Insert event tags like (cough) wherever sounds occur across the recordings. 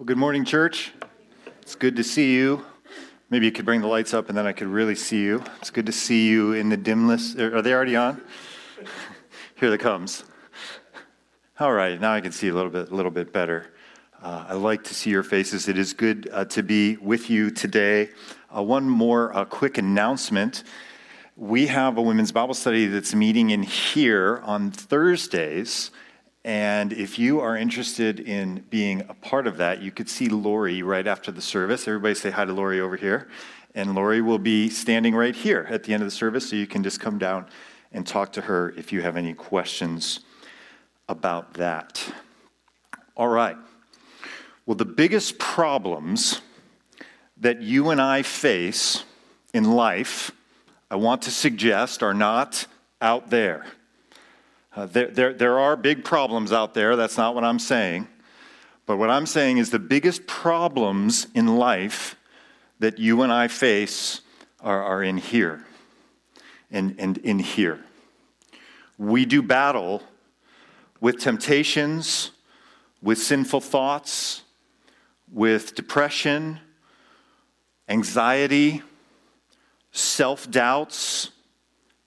Well, good morning, church. It's good to see you. Maybe you could bring the lights up and then I could really see you. It's good to see you in the dimness. Are they already on? (laughs) Here they comes. All right, now I can see a little bit, a little bit better. Uh, I like to see your faces. It is good uh, to be with you today. Uh, one more uh, quick announcement. We have a women's Bible study that's meeting in here on Thursdays. And if you are interested in being a part of that, you could see Lori right after the service. Everybody say hi to Lori over here. And Lori will be standing right here at the end of the service, so you can just come down and talk to her if you have any questions about that. All right. Well, the biggest problems that you and I face in life, I want to suggest, are not out there. Uh, there, there, there are big problems out there. That's not what I'm saying. But what I'm saying is the biggest problems in life that you and I face are, are in here and, and in here. We do battle with temptations, with sinful thoughts, with depression, anxiety, self doubts,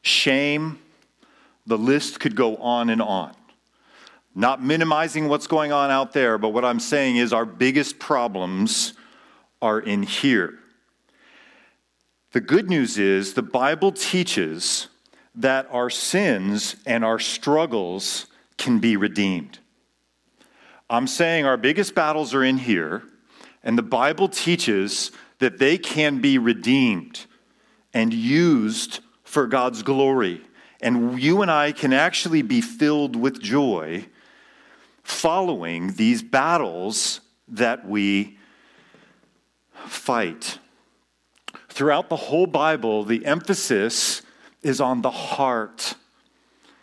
shame the list could go on and on. Not minimizing what's going on out there, but what I'm saying is our biggest problems are in here. The good news is the Bible teaches that our sins and our struggles can be redeemed. I'm saying our biggest battles are in here, and the Bible teaches that they can be redeemed and used for God's glory and you and I can actually be filled with joy following these battles that we fight. Throughout the whole Bible, the emphasis is on the heart.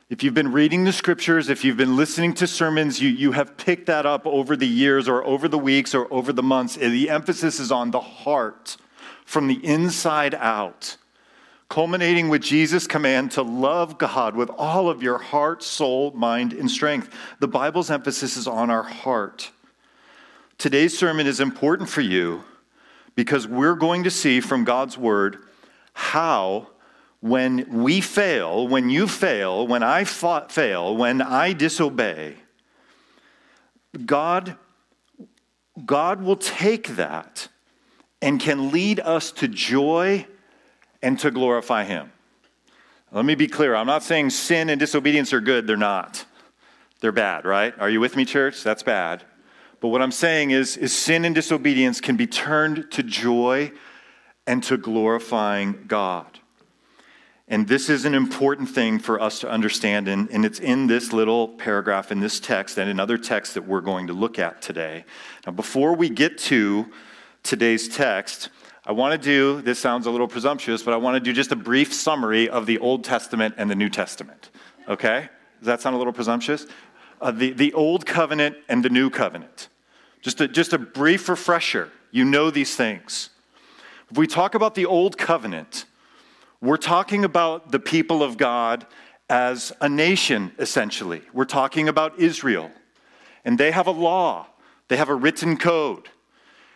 If you've been reading the scriptures, if you've been listening to sermons, you, you have picked that up over the years or over the weeks or over the months. The emphasis is on the heart from the inside out culminating with Jesus' command to love God with all of your heart, soul, mind, and strength. The Bible's emphasis is on our heart. Today's sermon is important for you because we're going to see from God's word how, when we fail, when you fail, when I fail, when I disobey, God, God will take that and can lead us to joy and to glorify Him. Let me be clear. I'm not saying sin and disobedience are good. They're not. They're bad, right? Are you with me, church? That's bad. But what I'm saying is, is sin and disobedience can be turned to joy and to glorifying God. And this is an important thing for us to understand, and, and, it's in this little paragraph in this text and in other texts that we're going to look at today. Now, before we get to today's text, I want to do, this sounds a little presumptuous, but I want to do just a brief summary of the Old Testament and the New Testament. Okay? Does that sound a little presumptuous? Uh, the, the Old Covenant and the New Covenant. Just a, just a brief refresher. You know these things. If we talk about the Old Covenant, we're talking about the people of God as a nation, essentially. We're talking about Israel. And they have a law, they have a written code.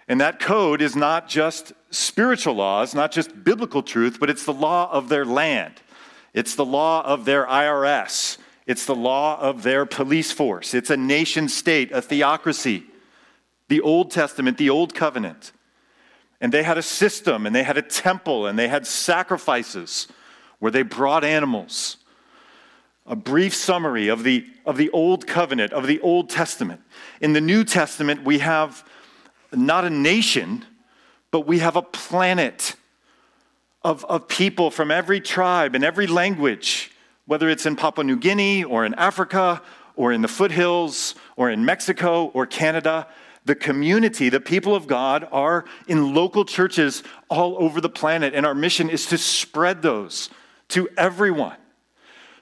And that code is not just spiritual laws, not just biblical truth, but it's the law of their land. It's the law of their IRS. It's the law of their police force. It's a nation state, a theocracy. The Old Testament, the Old Covenant. And they had a system, and they had a temple, and they had sacrifices where they brought animals. A brief summary of the, of the Old Covenant, of the Old Testament. In the New Testament, we have not a nation, but we have a planet of, of people from every tribe and every language, whether it's in Papua New Guinea or in Africa or in the foothills or in Mexico or Canada. The community, the people of God, are in local churches all over the planet, and our mission is to spread those to everyone.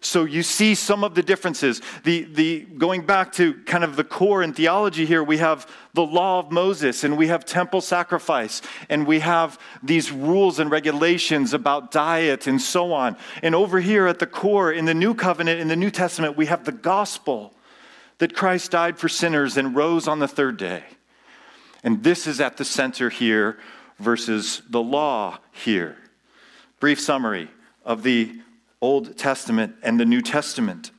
So you see some of the differences. The, the, going back to kind of the core in theology here, we have the law of Moses and we have temple sacrifice and we have these rules and regulations about diet and so on. And over here at the core in the new covenant, in the New Testament, we have the gospel that Christ died for sinners and rose on the third day. And this is at the center here versus the law here. Brief summary of the Old Testament and the New Testament.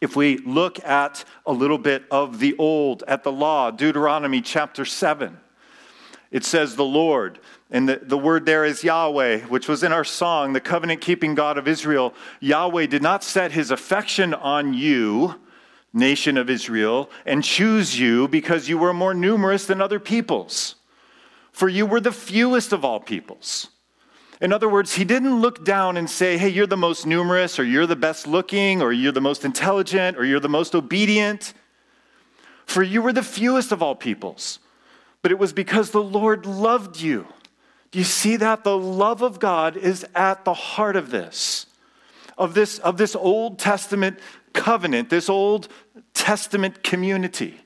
If we look at a little bit of the Old, at the law, Deuteronomy chapter 7, it says, The Lord, and the, the word there is Yahweh, which was in our song, the covenant keeping God of Israel. Yahweh did not set his affection on you, nation of Israel, and choose you because you were more numerous than other peoples, for you were the fewest of all peoples. In other words, he didn't look down and say, hey, you're the most numerous, or you're the best looking, or you're the most intelligent, or you're the most obedient. For you were the fewest of all peoples. But it was because the Lord loved you. Do you see that? The love of God is at the heart of this, of this, of this Old Testament covenant, this Old Testament community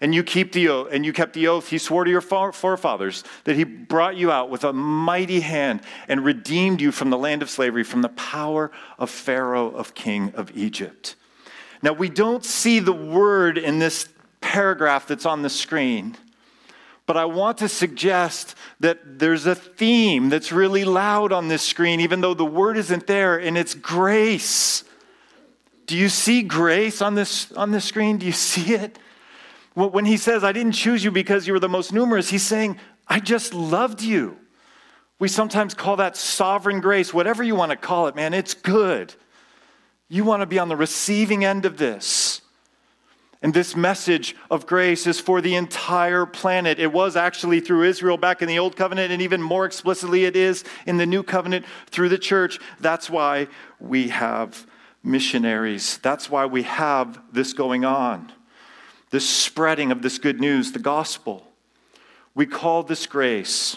and you keep the oath, and you kept the oath he swore to your forefathers that he brought you out with a mighty hand and redeemed you from the land of slavery, from the power of Pharaoh, of king of Egypt. Now, we don't see the word in this paragraph that's on the screen, but I want to suggest that there's a theme that's really loud on this screen, even though the word isn't there, and it's grace. Do you see grace on this, on this screen? Do you see it? When he says, I didn't choose you because you were the most numerous, he's saying, I just loved you. We sometimes call that sovereign grace, whatever you want to call it, man, it's good. You want to be on the receiving end of this. And this message of grace is for the entire planet. It was actually through Israel back in the Old Covenant, and even more explicitly, it is in the New Covenant through the church. That's why we have missionaries. That's why we have this going on this spreading of this good news, the gospel. We call this grace,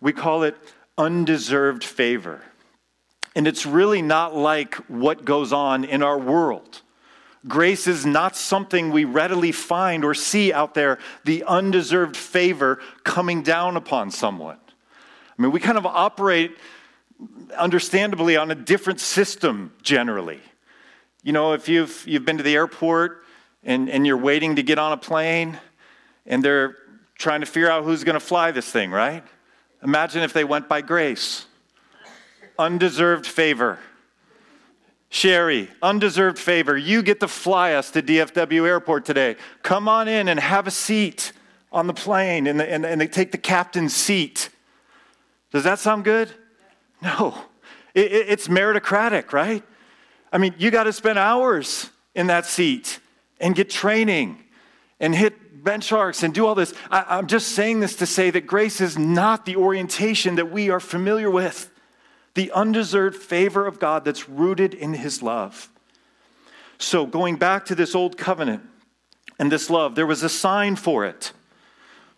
we call it undeserved favor. And it's really not like what goes on in our world. Grace is not something we readily find or see out there, the undeserved favor coming down upon someone. I mean, we kind of operate, understandably, on a different system generally. You know, if you've, you've been to the airport and, and you're waiting to get on a plane and they're trying to figure out who's going to fly this thing, right? Imagine if they went by grace. Undeserved favor. Sherry, undeserved favor. You get to fly us to DFW Airport today. Come on in and have a seat on the plane, and, the, and, and they take the captain's seat. Does that sound good? No. It, it, it's meritocratic, right? I mean, you got to spend hours in that seat and get training and hit benchmarks and do all this. I, am just saying this to say that grace is not the orientation that we are familiar with, the undeserved favor of God that's rooted in his love. So, going back to this old covenant and this love, there was a sign for it.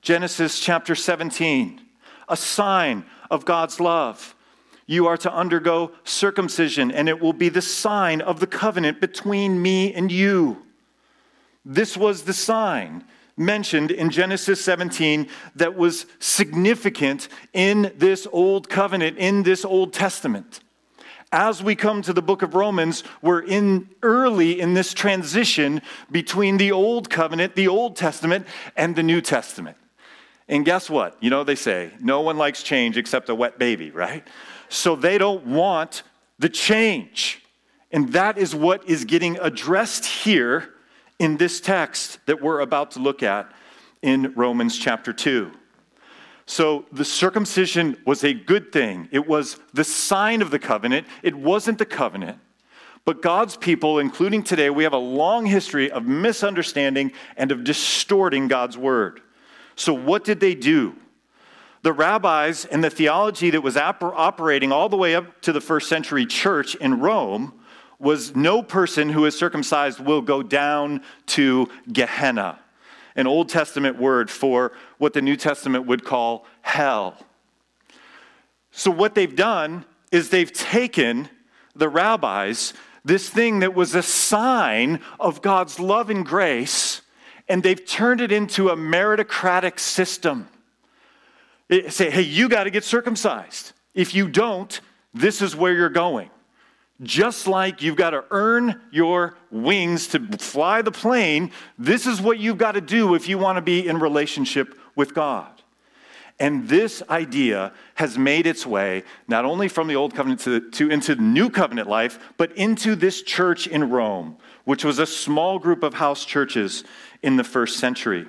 Genesis chapter 17, a sign of God's love. You are to undergo circumcision, and it will be the sign of the covenant between me and you. This was the sign mentioned in Genesis 17 that was significant in this old covenant, in this Old Testament. As we come to the book of Romans, we're in early in this transition between the old covenant, the Old Testament, and the New Testament. And guess what? You know, they say no one likes change except a wet baby, right? So they don't want the change. And that is what is getting addressed here in this text that we're about to look at in Romans chapter 2. So the circumcision was a good thing. It was the sign of the covenant. It wasn't the covenant. But God's people, including today, we have a long history of misunderstanding and of distorting God's word. So, what did they do? The rabbis and the theology that was operating all the way up to the first century church in Rome was no person who is circumcised will go down to Gehenna, an Old Testament word for what the New Testament would call hell. So, what they've done is they've taken the rabbis, this thing that was a sign of God's love and grace, and they've turned it into a meritocratic system. They say, hey, you got to get circumcised. If you don't, this is where you're going. Just like you've got to earn your wings to fly the plane, this is what you've got to do if you want to be in relationship with God. And this idea has made its way not only from the Old Covenant to, to, into the New Covenant life, but into this church in Rome, which was a small group of house churches in the first century.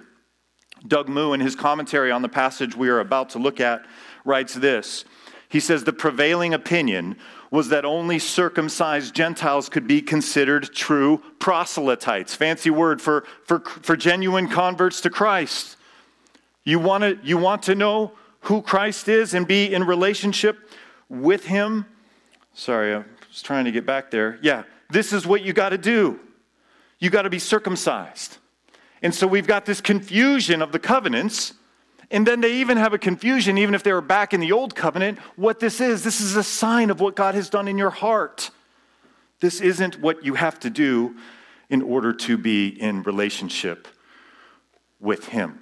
Doug Moo, in his commentary on the passage we are about to look at, writes this. He says, The prevailing opinion was that only circumcised Gentiles could be considered true proselytes. Fancy word for, for, for genuine converts to Christ. You want to you want to know who Christ is and be in relationship with him? Sorry, I was trying to get back there. Yeah, this is what you got to do. You got to be circumcised. And so we've got this confusion of the covenants. And then they even have a confusion, even if they were back in the old covenant, what this is. This is a sign of what God has done in your heart. This isn't what you have to do in order to be in relationship with Him.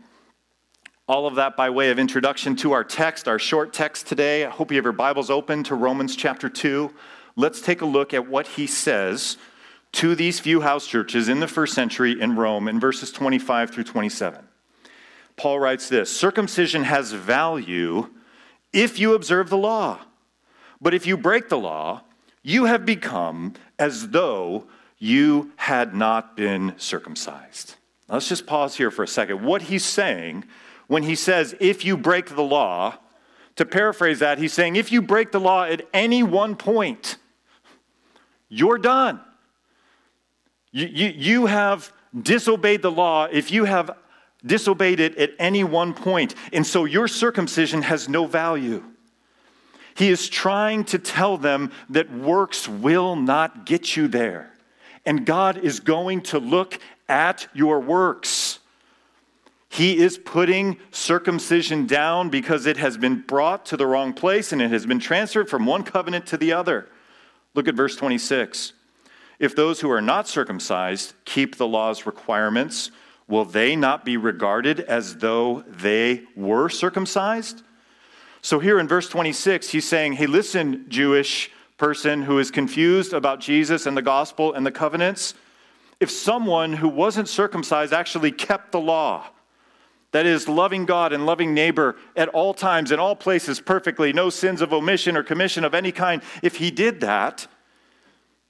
All of that by way of introduction to our text, our short text today. I hope you have your Bibles open to Romans chapter 2. Let's take a look at what he says to these few house churches in the first century in Rome in verses 25 through 27. Paul writes this Circumcision has value if you observe the law, but if you break the law, you have become as though you had not been circumcised. Now, let's just pause here for a second. What he's saying when he says, if you break the law, to paraphrase that, he's saying, if you break the law at any one point, you're done. You, you, you have disobeyed the law if you have disobeyed it at any one point, and so your circumcision has no value. He is trying to tell them that works will not get you there. And God is going to look at your works. He is putting circumcision down because it has been brought to the wrong place and it has been transferred from one covenant to the other. Look at verse 26. If those who are not circumcised keep the law's requirements, will they not be regarded as though they were circumcised? So, here in verse 26, he's saying, Hey, listen, Jewish person who is confused about Jesus and the gospel and the covenants. If someone who wasn't circumcised actually kept the law, that is, loving God and loving neighbor at all times, in all places, perfectly, no sins of omission or commission of any kind. If he did that,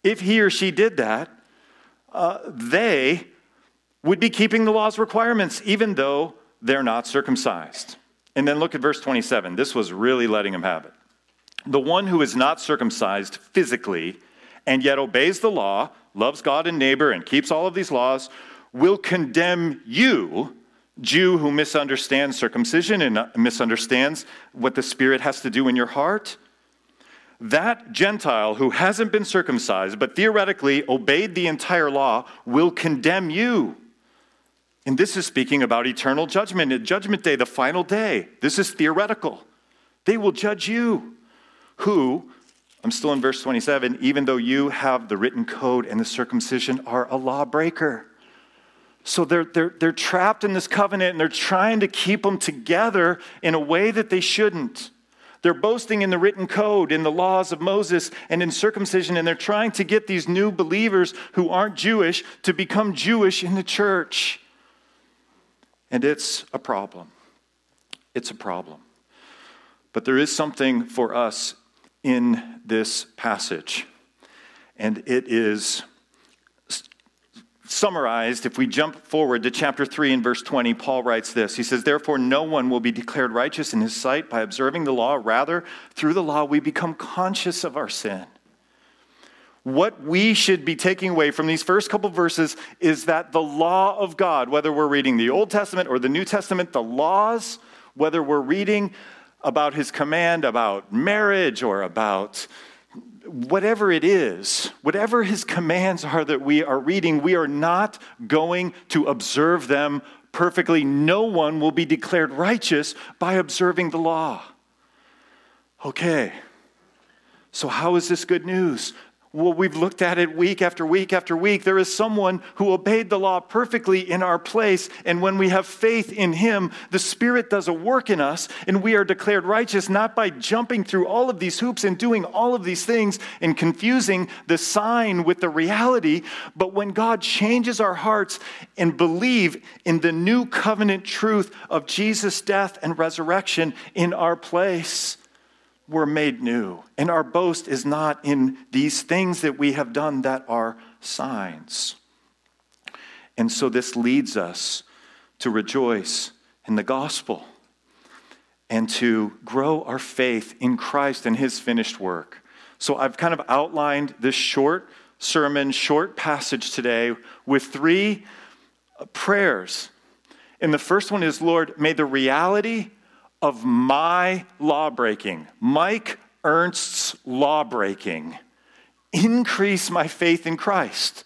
if he or she did that, uh, they would be keeping the law's requirements, even though they're not circumcised. And then look at verse 27. This was really letting him have it. The one who is not circumcised physically and yet obeys the law, loves God and neighbor, and keeps all of these laws, will condemn you Jew who misunderstands circumcision and misunderstands what the Spirit has to do in your heart, that Gentile who hasn't been circumcised but theoretically obeyed the entire law will condemn you. And this is speaking about eternal judgment, Judgment Day, the final day. This is theoretical. They will judge you, who, I'm still in verse 27, even though you have the written code and the circumcision, are a lawbreaker. So they're, they're, they're trapped in this covenant and they're trying to keep them together in a way that they shouldn't. They're boasting in the written code, in the laws of Moses, and in circumcision, and they're trying to get these new believers who aren't Jewish to become Jewish in the church. And it's a problem. It's a problem. But there is something for us in this passage, and it is summarized, if we jump forward to chapter 3 and verse 20, Paul writes this. He says, Therefore, no one will be declared righteous in his sight by observing the law. Rather, through the law, we become conscious of our sin. What we should be taking away from these first couple verses is that the law of God, whether we're reading the Old Testament or the New Testament, the laws, whether we're reading about his command about marriage or about whatever it is, whatever his commands are that we are reading, we are not going to observe them perfectly. No one will be declared righteous by observing the law. Okay, so how is this good news? Well, we've looked at it week after week after week. There is someone who obeyed the law perfectly in our place. And when we have faith in him, the Spirit does a work in us, and we are declared righteous not by jumping through all of these hoops and doing all of these things and confusing the sign with the reality, but when God changes our hearts and believe in the new covenant truth of Jesus' death and resurrection in our place we're made new. And our boast is not in these things that we have done that are signs. And so this leads us to rejoice in the gospel and to grow our faith in Christ and his finished work. So I've kind of outlined this short sermon, short passage today with three prayers. And the first one is Lord, may the reality of my law breaking, Mike Ernst's law breaking, increase my faith in Christ.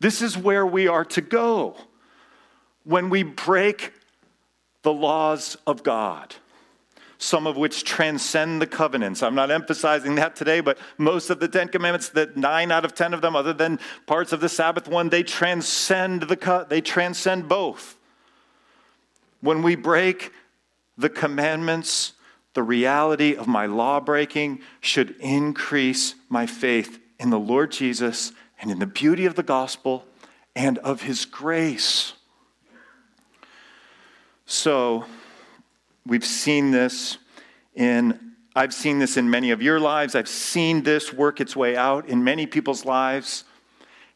This is where we are to go when we break the laws of God, some of which transcend the covenants. I'm not emphasizing that today, but most of the Ten Commandments, that nine out of ten of them, other than parts of the Sabbath one, they transcend the cut. they transcend both. When we break the commandments, the reality of my law breaking should increase my faith in the Lord Jesus and in the beauty of the gospel and of his grace. So, we've seen this in I've seen this in many of your lives. I've seen this work its way out in many people's lives.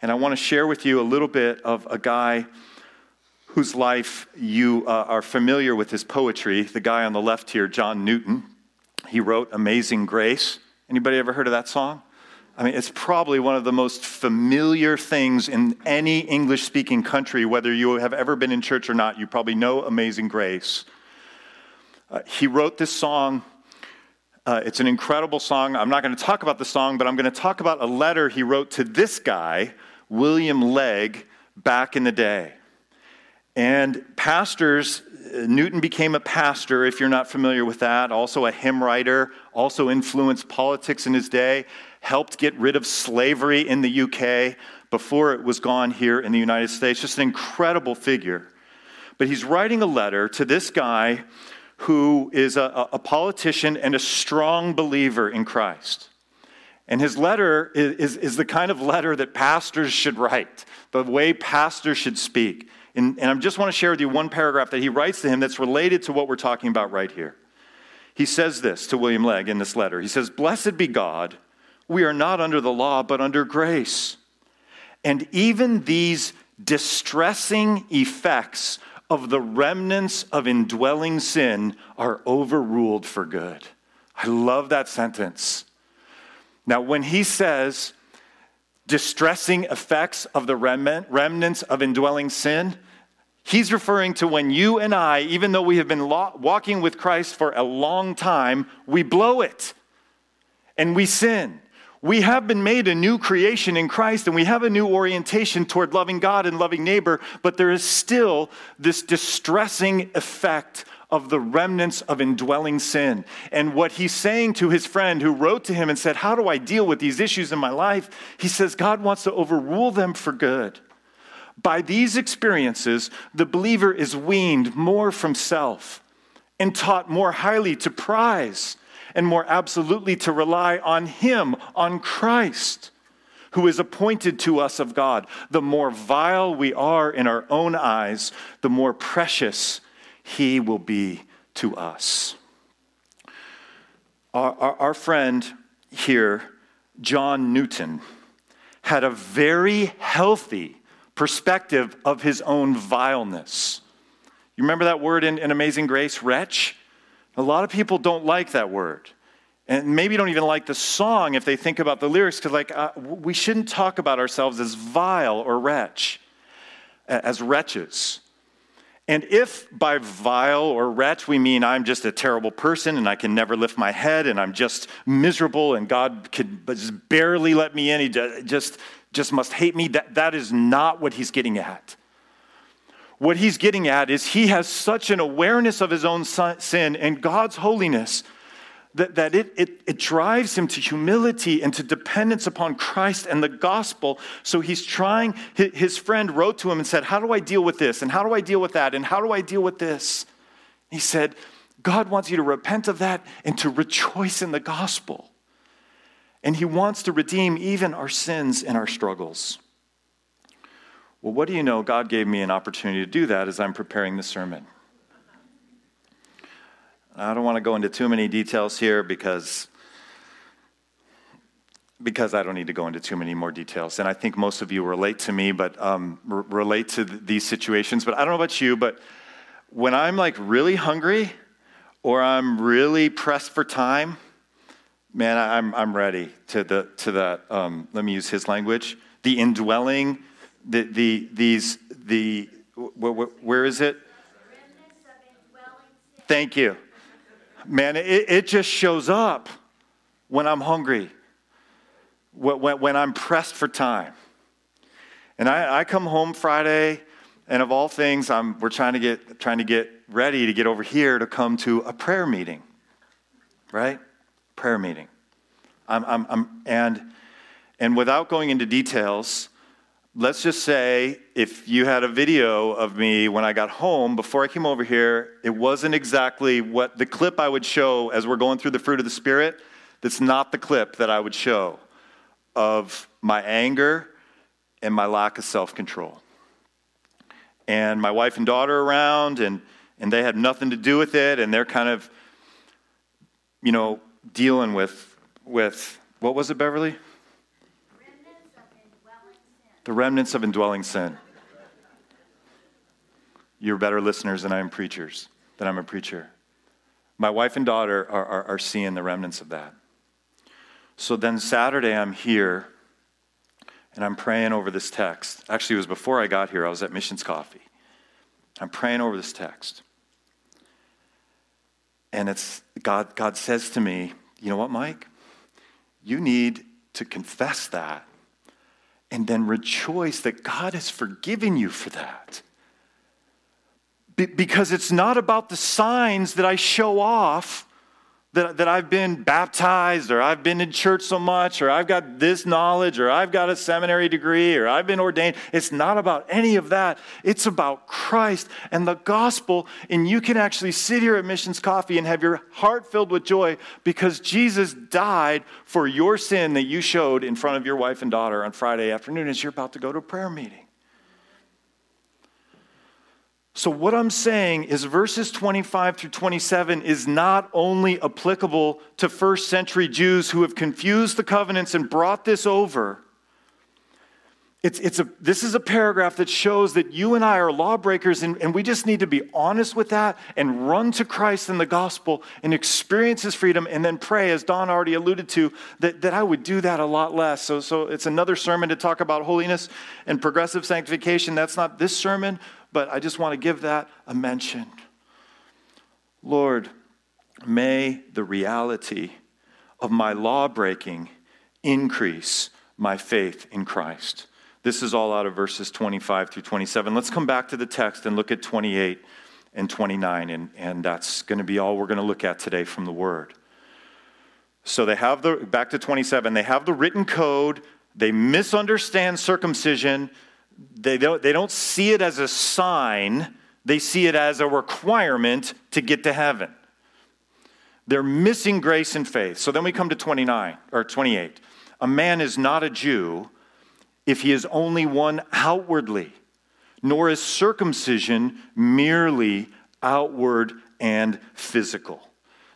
And I want to share with you a little bit of a guy whose life you uh, are familiar with his poetry. The guy on the left here, John Newton, he wrote Amazing Grace. Anybody ever heard of that song? I mean, it's probably one of the most familiar things in any English speaking country, whether you have ever been in church or not. You probably know Amazing Grace. Uh, he wrote this song. Uh, it's an incredible song. I'm not going to talk about the song, but I'm going to talk about a letter he wrote to this guy, William Legge, back in the day. And pastors, Newton became a pastor, if you're not familiar with that, also a hymn writer, also influenced politics in his day, helped get rid of slavery in the UK before it was gone here in the United States. Just an incredible figure. But he's writing a letter to this guy who is a, a politician and a strong believer in Christ. And his letter is, is, is the kind of letter that pastors should write, the way pastors should speak. And, and I just want to share with you one paragraph that he writes to him that's related to what we're talking about right here. He says this to William Legge in this letter. He says, Blessed be God, we are not under the law, but under grace. And even these distressing effects of the remnants of indwelling sin are overruled for good. I love that sentence. Now, when he says distressing effects of the remnant, remnants of indwelling sin, He's referring to when you and I, even though we have been walking with Christ for a long time, we blow it and we sin. We have been made a new creation in Christ and we have a new orientation toward loving God and loving neighbor, but there is still this distressing effect of the remnants of indwelling sin. And what he's saying to his friend who wrote to him and said, How do I deal with these issues in my life? He says, God wants to overrule them for good. By these experiences, the believer is weaned more from self and taught more highly to prize and more absolutely to rely on Him, on Christ, who is appointed to us of God. The more vile we are in our own eyes, the more precious He will be to us. Our, our, our friend here, John Newton, had a very healthy perspective of his own vileness. You remember that word in, in Amazing Grace, wretch? A lot of people don't like that word. And maybe don't even like the song if they think about the lyrics, because, like, uh, we shouldn't talk about ourselves as vile or wretch, as wretches. And if by vile or wretch we mean I'm just a terrible person and I can never lift my head and I'm just miserable and God could just barely let me in, He just just must hate me. That, that is not what he's getting at. What he's getting at is he has such an awareness of his own sin and God's holiness that, that it, it, it drives him to humility and to dependence upon Christ and the gospel. So he's trying, his friend wrote to him and said, How do I deal with this? And how do I deal with that? And how do I deal with this? He said, God wants you to repent of that and to rejoice in the gospel. And he wants to redeem even our sins and our struggles. Well, what do you know? God gave me an opportunity to do that as I'm preparing the sermon. I don't want to go into too many details here because because I don't need to go into too many more details. And I think most of you relate to me, but um, r- relate to th- these situations. But I don't know about you, but when I'm like really hungry or I'm really pressed for time, man, I'm, I'm ready to, the, to that. Um, let me use his language. The indwelling, the, the, these, the, wh- wh- where is it? Thank you man, it, it just shows up when I'm hungry, when, when I'm pressed for time. And I, I come home Friday, and of all things, I'm, we're trying to, get, trying to get ready to get over here to come to a prayer meeting, right? Prayer meeting. I'm, I'm, I'm, and, and without going into details, let's just say if you had a video of me when I got home before I came over here, it wasn't exactly what the clip I would show as we're going through the fruit of the Spirit. That's not the clip that I would show of my anger and my lack of self control. And my wife and daughter around, and, and they had nothing to do with it, and they're kind of, you know, dealing with, with what was it, Beverly? The remnants of indwelling sin. You're better listeners than I am preachers, than I'm a preacher. My wife and daughter are, are, are seeing the remnants of that. So then Saturday, I'm here and I'm praying over this text. Actually, it was before I got here, I was at Missions Coffee. I'm praying over this text. And it's God, God says to me, You know what, Mike? You need to confess that and then rejoice that God has forgiven you for that. Be- because it's not about the signs that I show off that, that I've been baptized or I've been in church so much or I've got this knowledge or I've got a seminary degree or I've been ordained. It's not about any of that. It's about Christ and the gospel. And you can actually sit here at Missions Coffee and have your heart filled with joy because Jesus died for your sin that you showed in front of your wife and daughter on Friday afternoon as you're about to go to a prayer meeting. So, what I'm saying is, verses 25 through 27 is not only applicable to first century Jews who have confused the covenants and brought this over. It's, it's a, this is a paragraph that shows that you and I are lawbreakers, and, and we just need to be honest with that and run to Christ in the gospel and experience his freedom, and then pray, as Don already alluded to, that, that I would do that a lot less. So, so it's another sermon to talk about holiness and progressive sanctification. That's not this sermon, but I just want to give that a mention. Lord, may the reality of my law breaking increase my faith in Christ. This is all out of verses 25 through 27. Let's come back to the text and look at 28 and 29, and, and that's going to be all we're going to look at today from the Word. So they have the, back to 27, they have the written code, they misunderstand circumcision, they don't, they don't see it as a sign, they see it as a requirement to get to heaven. They're missing grace and faith. So then we come to 29 or 28. A man is not a Jew if he is only one outwardly, nor is circumcision merely outward and physical.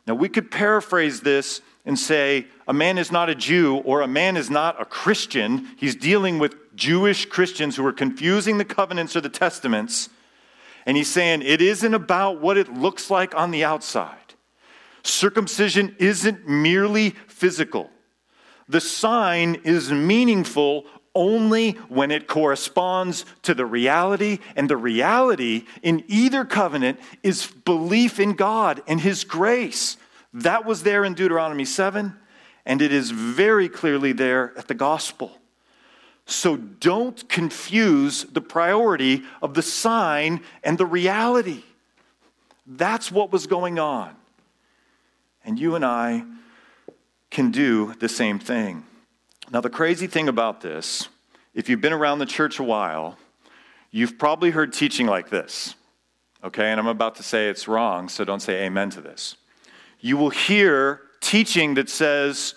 Now we could paraphrase this and say a man is not a Jew or a man is not a Christian. He's dealing with Jewish Christians who are confusing the covenants or the testaments. And he's saying it isn't about what it looks like on the outside. Circumcision isn't merely physical. The sign is meaningful only when it corresponds to the reality, and the reality in either covenant is belief in God and His grace. That was there in Deuteronomy 7, and it is very clearly there at the gospel. So don't confuse the priority of the sign and the reality. That's what was going on. And you and I can do the same thing. Now, the crazy thing about this, if you've been around the church a while, you've probably heard teaching like this. Okay, and I'm about to say it's wrong, so don't say amen to this. You will hear teaching that says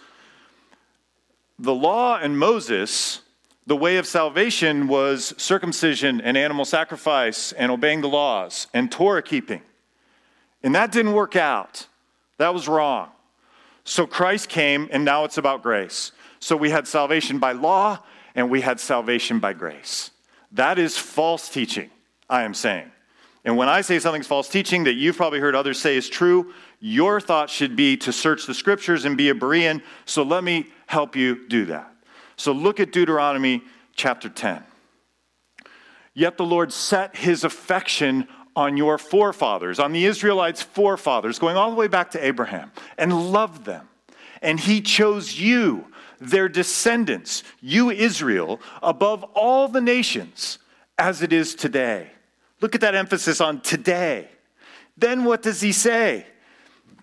the law and Moses, the way of salvation was circumcision and animal sacrifice and obeying the laws and Torah keeping. And that didn't work out. That was wrong. So Christ came, and now it's about grace. So we had salvation by law, and we had salvation by grace. That is false teaching, I am saying. And when I say something's false teaching that you've probably heard others say is true, your thought should be to search the scriptures and be a Berean. So let me help you do that. So look at Deuteronomy chapter 10. Yet the Lord set his affection on your forefathers, on the Israelites' forefathers, going all the way back to Abraham, and loved them. And he chose you, their descendants, you Israel, above all the nations as it is today. Look at that emphasis on today. Then what does he say?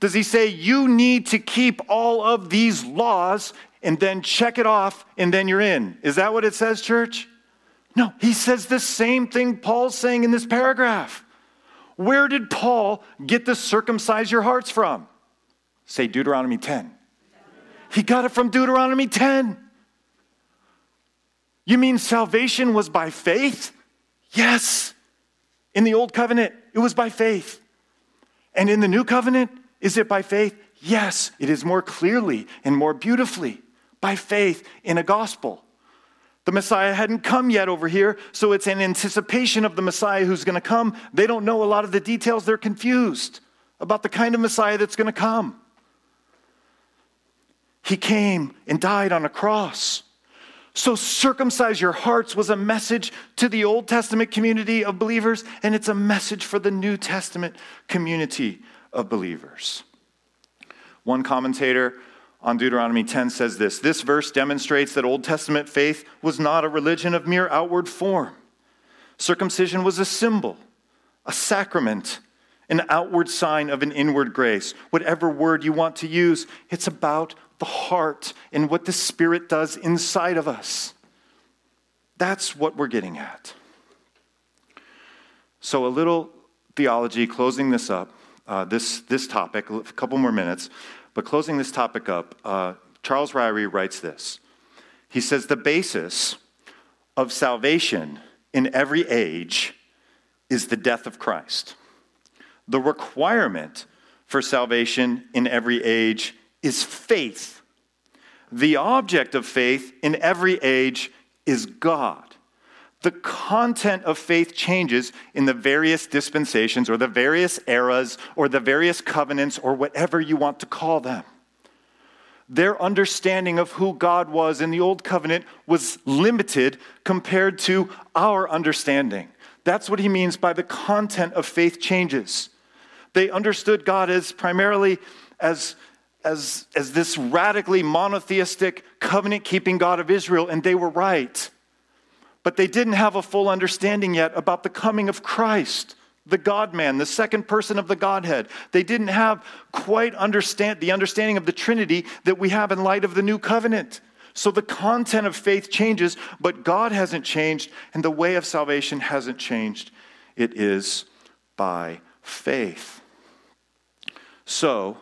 Does he say you need to keep all of these laws and then check it off and then you're in? Is that what it says, church? No, he says the same thing Paul's saying in this paragraph. Where did Paul get the circumcise your hearts from? Say Deuteronomy 10. He got it from Deuteronomy 10. You mean salvation was by faith? Yes. In the old covenant, it was by faith. And in the new covenant, is it by faith? Yes, it is more clearly and more beautifully by faith in a gospel. The Messiah hadn't come yet over here, so it's an anticipation of the Messiah who's going to come. They don't know a lot of the details, they're confused about the kind of Messiah that's going to come. He came and died on a cross. So, circumcise your hearts was a message to the Old Testament community of believers, and it's a message for the New Testament community of believers. One commentator on Deuteronomy 10 says this This verse demonstrates that Old Testament faith was not a religion of mere outward form. Circumcision was a symbol, a sacrament, an outward sign of an inward grace. Whatever word you want to use, it's about the heart and what the Spirit does inside of us. That's what we're getting at. So, a little theology, closing this up, uh, this, this topic, a couple more minutes. But closing this topic up, uh, Charles Ryrie writes this. He says, The basis of salvation in every age is the death of Christ. The requirement for salvation in every age is faith. The object of faith in every age is God the content of faith changes in the various dispensations or the various eras or the various covenants or whatever you want to call them. Their understanding of who God was in the Old Covenant was limited compared to our understanding. That's what he means by the content of faith changes. They understood God as primarily as, as, as this radically monotheistic, covenant keeping God of Israel, and they were right but they didn't have a full understanding yet about the coming of Christ, the God man, the second person of the Godhead. They didn't have quite understand the understanding of the Trinity that we have in light of the new covenant. So the content of faith changes, but God hasn't changed, and the way of salvation hasn't changed. It is by faith. So,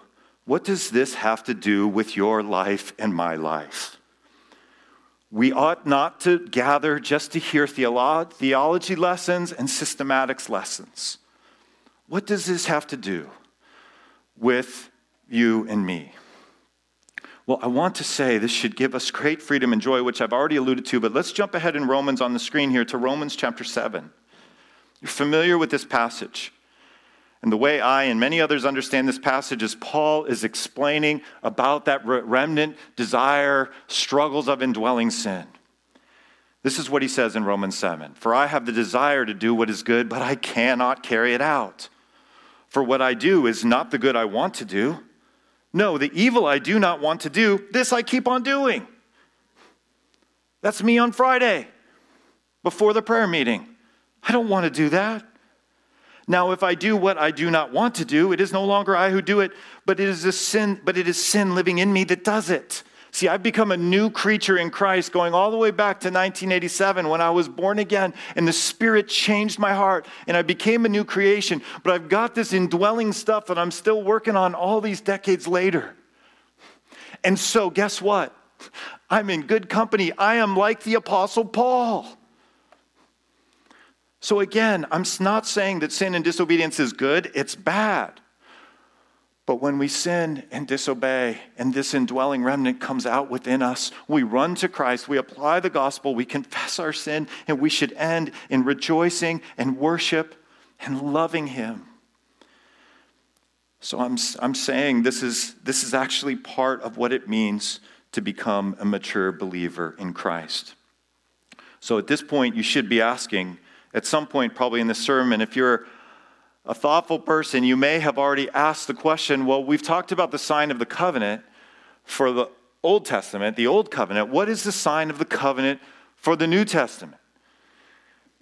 what does this have to do with your life and my life? We ought not to gather just to hear theolo- theology lessons and systematics lessons. What does this have to do with you and me? Well, I want to say this should give us great freedom and joy, which I've already alluded to, but let's jump ahead in Romans on the screen here to Romans chapter 7. You're familiar with this passage. And the way I and many others understand this passage is Paul is explaining about that remnant desire, struggles of indwelling sin. This is what he says in Romans 7 For I have the desire to do what is good, but I cannot carry it out. For what I do is not the good I want to do. No, the evil I do not want to do, this I keep on doing. That's me on Friday before the prayer meeting. I don't want to do that. Now, if I do what I do not want to do, it is no longer I who do it, but it is a sin, but it is sin living in me that does it. See, I've become a new creature in Christ going all the way back to 1987 when I was born again and the Spirit changed my heart and I became a new creation. But I've got this indwelling stuff that I'm still working on all these decades later. And so, guess what? I'm in good company. I am like the Apostle Paul. So, again, I'm not saying that sin and disobedience is good, it's bad. But when we sin and disobey, and this indwelling remnant comes out within us, we run to Christ, we apply the gospel, we confess our sin, and we should end in rejoicing and worship and loving Him. So I'm, I'm saying this is, this is actually part of what it means to become a mature believer in Christ. So at this point, you should be asking, at some point, probably in the sermon, if you're a thoughtful person, you may have already asked the question well, we've talked about the sign of the covenant for the Old Testament, the Old Covenant. What is the sign of the covenant for the New Testament?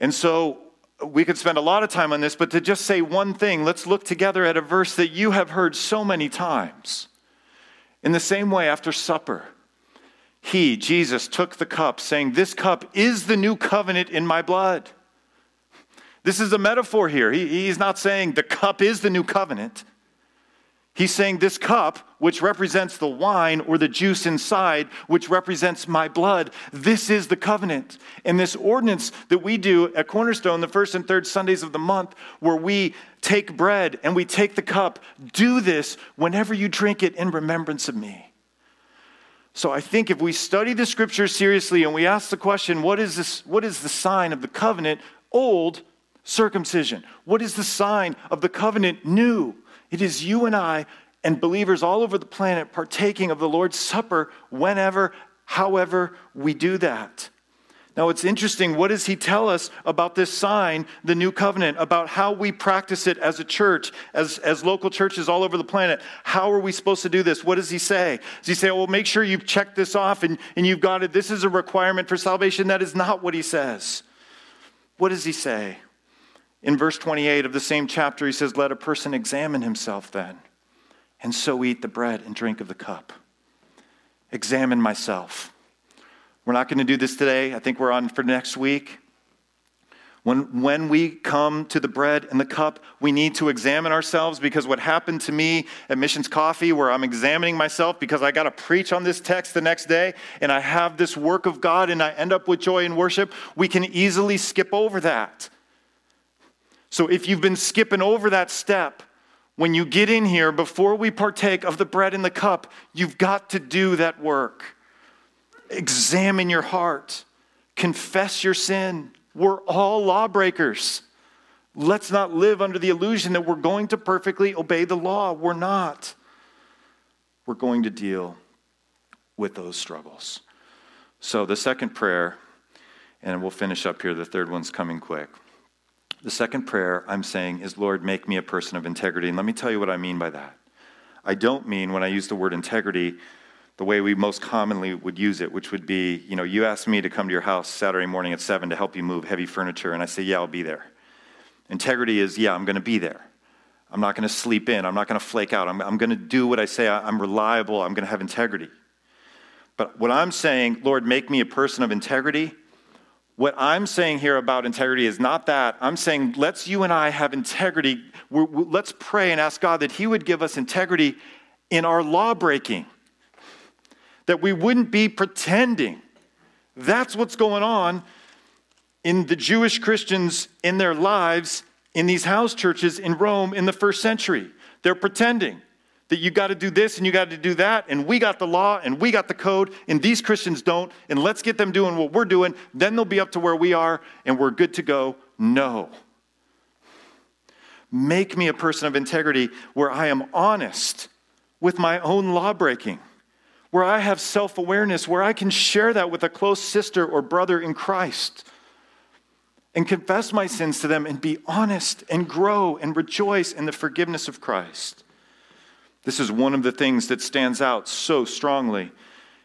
And so we could spend a lot of time on this, but to just say one thing, let's look together at a verse that you have heard so many times. In the same way, after supper, he, Jesus, took the cup, saying, This cup is the new covenant in my blood. This is a metaphor here. He, he's not saying the cup is the new covenant. He's saying this cup, which represents the wine or the juice inside, which represents my blood, this is the covenant. And this ordinance that we do at Cornerstone, the first and third Sundays of the month, where we take bread and we take the cup, do this whenever you drink it in remembrance of me. So I think if we study the scripture seriously and we ask the question, what is this? What is the sign of the covenant? Old circumcision. What is the sign of the covenant new? It is you and I and believers all over the planet partaking of the Lord's Supper whenever, however we do that. Now, it's interesting. What does he tell us about this sign, the new covenant, about how we practice it as a church, as, as local churches all over the planet? How are we supposed to do this? What does he say? Does he say, well, make sure you've checked this off and, and you've got it? This is a requirement for salvation. That is not what he says. What does he say? In verse 28 of the same chapter, he says, Let a person examine himself then, and so eat the bread and drink of the cup. Examine myself. We're not going to do this today. I think we're on for next week. When, when we come to the bread and the cup, we need to examine ourselves because what happened to me at Missions Coffee, where I'm examining myself because I got to preach on this text the next day and I have this work of God and I end up with joy and worship, we can easily skip over that. So if you've been skipping over that step, when you get in here, before we partake of the bread and the cup, you've got to do that work. Examine your heart, confess your sin. We're all lawbreakers. Let's not live under the illusion that we're going to perfectly obey the law. We're not. We're going to deal with those struggles. So, the second prayer, and we'll finish up here, the third one's coming quick. The second prayer I'm saying is, Lord, make me a person of integrity. And let me tell you what I mean by that. I don't mean when I use the word integrity the way we most commonly would use it, which would be, you know, you ask me to come to your house Saturday morning at 7 to help you move heavy furniture, and I say, yeah, I'll be there. Integrity is, yeah, I'm going to be there. I'm not going to sleep in. I'm not going to flake out. I'm, I'm going to do what I say. I'm reliable. I'm going to have integrity. But what I'm saying, Lord, make me a person of integrity, what I'm saying here about integrity is not that. I'm saying let's you and I have integrity. We're, let's pray and ask God that He would give us integrity in our law breaking, that we wouldn't be pretending. That's what's going on in the Jewish Christians in their lives in these house churches in Rome in the first century. They're pretending that you got to do this and you got to do that, and we got the law and we got the code, and these Christians don't, and let's get them doing what we're doing, then they'll be up to where we are and we're good to go. No. Make me a person of integrity where I am honest with my own law breaking, where I have self awareness, where I can share that with a close sister or brother in Christ and confess my sins to them and be honest and grow and rejoice in the forgiveness of Christ. This is one of the things that stands out so strongly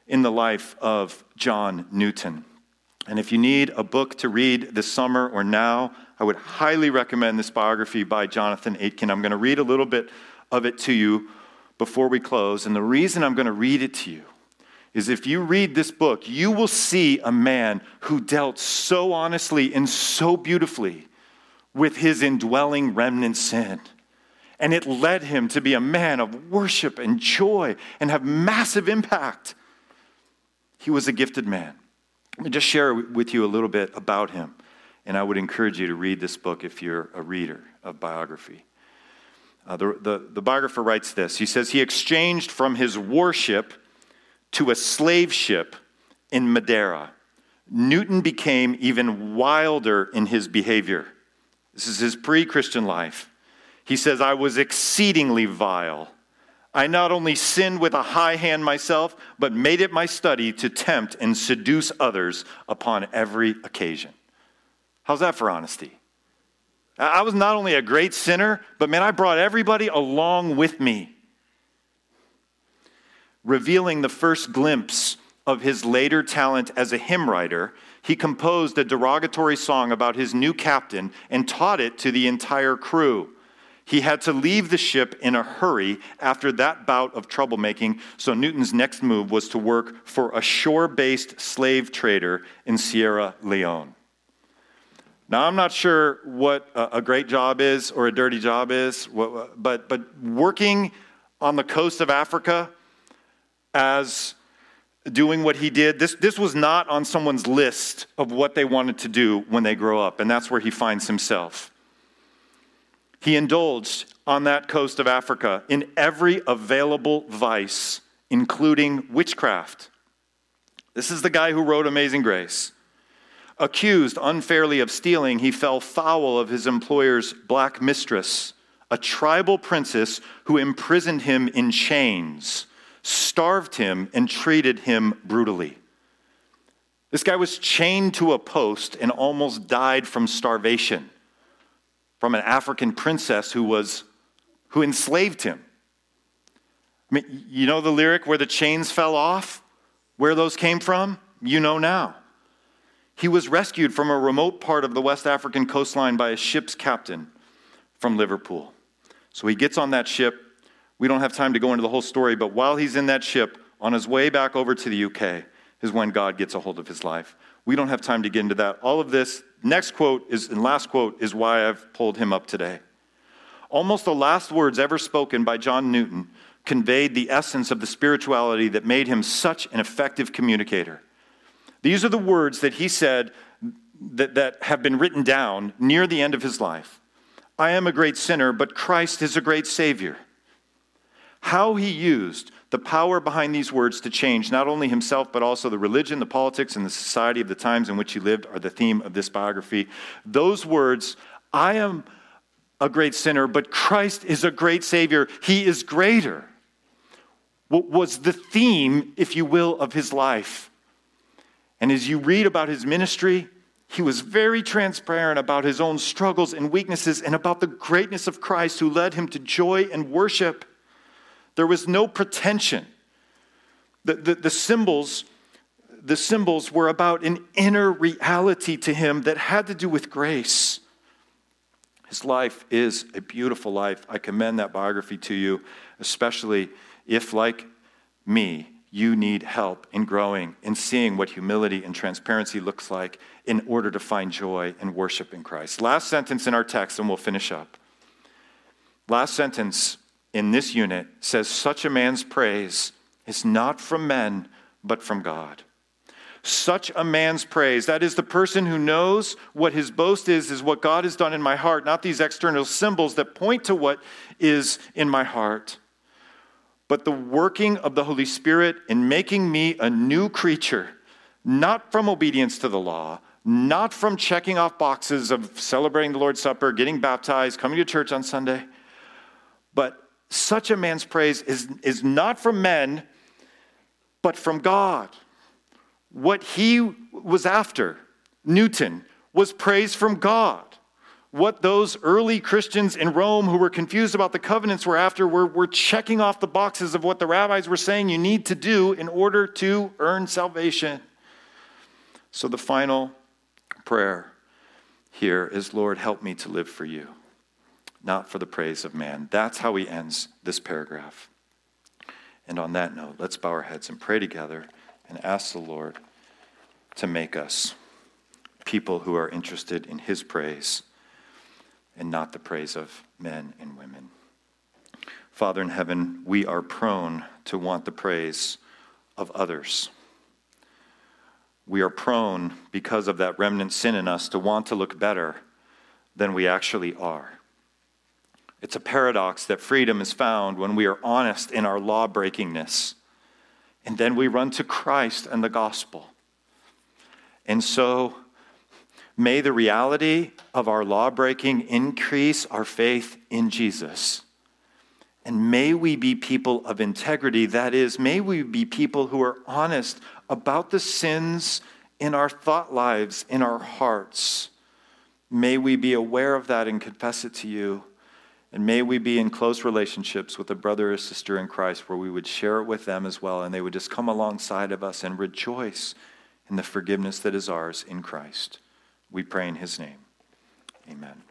in the life of John Newton. And if you need a book to read this summer or now, I would highly recommend this biography by Jonathan Aitken. I'm going to read a little bit of it to you before we close. And the reason I'm going to read it to you is if you read this book, you will see a man who dealt so honestly and so beautifully with his indwelling remnant sin. And it led him to be a man of worship and joy and have massive impact. He was a gifted man. Let me just share with you a little bit about him. And I would encourage you to read this book if you're a reader of biography. Uh, the, the, the biographer writes this He says, He exchanged from his warship to a slave ship in Madeira. Newton became even wilder in his behavior. This is his pre Christian life. He says, I was exceedingly vile. I not only sinned with a high hand myself, but made it my study to tempt and seduce others upon every occasion. How's that for honesty? I was not only a great sinner, but man, I brought everybody along with me. Revealing the first glimpse of his later talent as a hymn writer, he composed a derogatory song about his new captain and taught it to the entire crew. He had to leave the ship in a hurry after that bout of troublemaking, so Newton's next move was to work for a shore based slave trader in Sierra Leone. Now, I'm not sure what a great job is or a dirty job is, but, but working on the coast of Africa as doing what he did, this, this was not on someone's list of what they wanted to do when they grow up, and that's where he finds himself. He indulged on that coast of Africa in every available vice, including witchcraft. This is the guy who wrote Amazing Grace. Accused unfairly of stealing, he fell foul of his employer's black mistress, a tribal princess who imprisoned him in chains, starved him, and treated him brutally. This guy was chained to a post and almost died from starvation from an African princess who was who enslaved him. I mean, you know the lyric where the chains fell off? Where those came from? You know now. He was rescued from a remote part of the West African coastline by a ship's captain from Liverpool. So he gets on that ship. We don't have time to go into the whole story, but while he's in that ship, on his way back over to the UK, is when God gets a hold of his life. We don't have time to get into that. All of this, next quote is, and last quote is why I've pulled him up today. Almost the last words ever spoken by John Newton conveyed the essence of the spirituality that made him such an effective communicator. These are the words that he said that, that have been written down near the end of his life. I am a great sinner, but Christ is a great Savior. How he used the power behind these words to change not only himself, but also the religion, the politics, and the society of the times in which he lived are the theme of this biography. Those words, I am a great sinner, but Christ is a great Savior. He is greater, was the theme, if you will, of his life. And as you read about his ministry, he was very transparent about his own struggles and weaknesses and about the greatness of Christ who led him to joy and worship. There was no pretension. The, the, the, symbols, the symbols were about an inner reality to him that had to do with grace. His life is a beautiful life. I commend that biography to you, especially if, like me, you need help in growing, in seeing what humility and transparency looks like in order to find joy and worship in Christ. Last sentence in our text, and we'll finish up. Last sentence in this unit says, Such a man's praise is not from men, but from God. Such a man's praise, that is, the person who knows what his boast is, is what God has done in my heart, not these external symbols that point to what is in my heart but the working of the Holy Spirit in making me a new creature, not from obedience to the law, not from checking off boxes of celebrating the Lord's Supper, getting baptized, coming to church on Sunday, but such a man's praise is, is not from men, but from God. What he was after, Newton, was praise from God what those early Christians in Rome who were confused about the covenants were after were, were checking off the boxes of what the rabbis were saying you need to do in order to earn salvation. So the final prayer here is Lord, help me to live for you, not for the praise of man. That's how he ends this paragraph. And on that note, let's bow our heads and pray together and ask the Lord to make us people who are interested in his praise and not the praise of men and women. Father in heaven, we are prone to want the praise of others. We are prone, because of that remnant sin in us, to want to look better than we actually are. It's a paradox that freedom is found when we are honest in our law breakingness. And then we run to Christ and the gospel. And so, may the reality of our law breaking increase our faith in Jesus. And may we be people of integrity. That is, may we be people who are honest about the sins in our thought lives, in our hearts. May we be aware of that and confess it to you. And may we be in close relationships with a brother or sister in Christ where we would share it with them as well, and they would just come alongside of us and rejoice in the forgiveness that is ours in Christ. We pray in his name. Amen.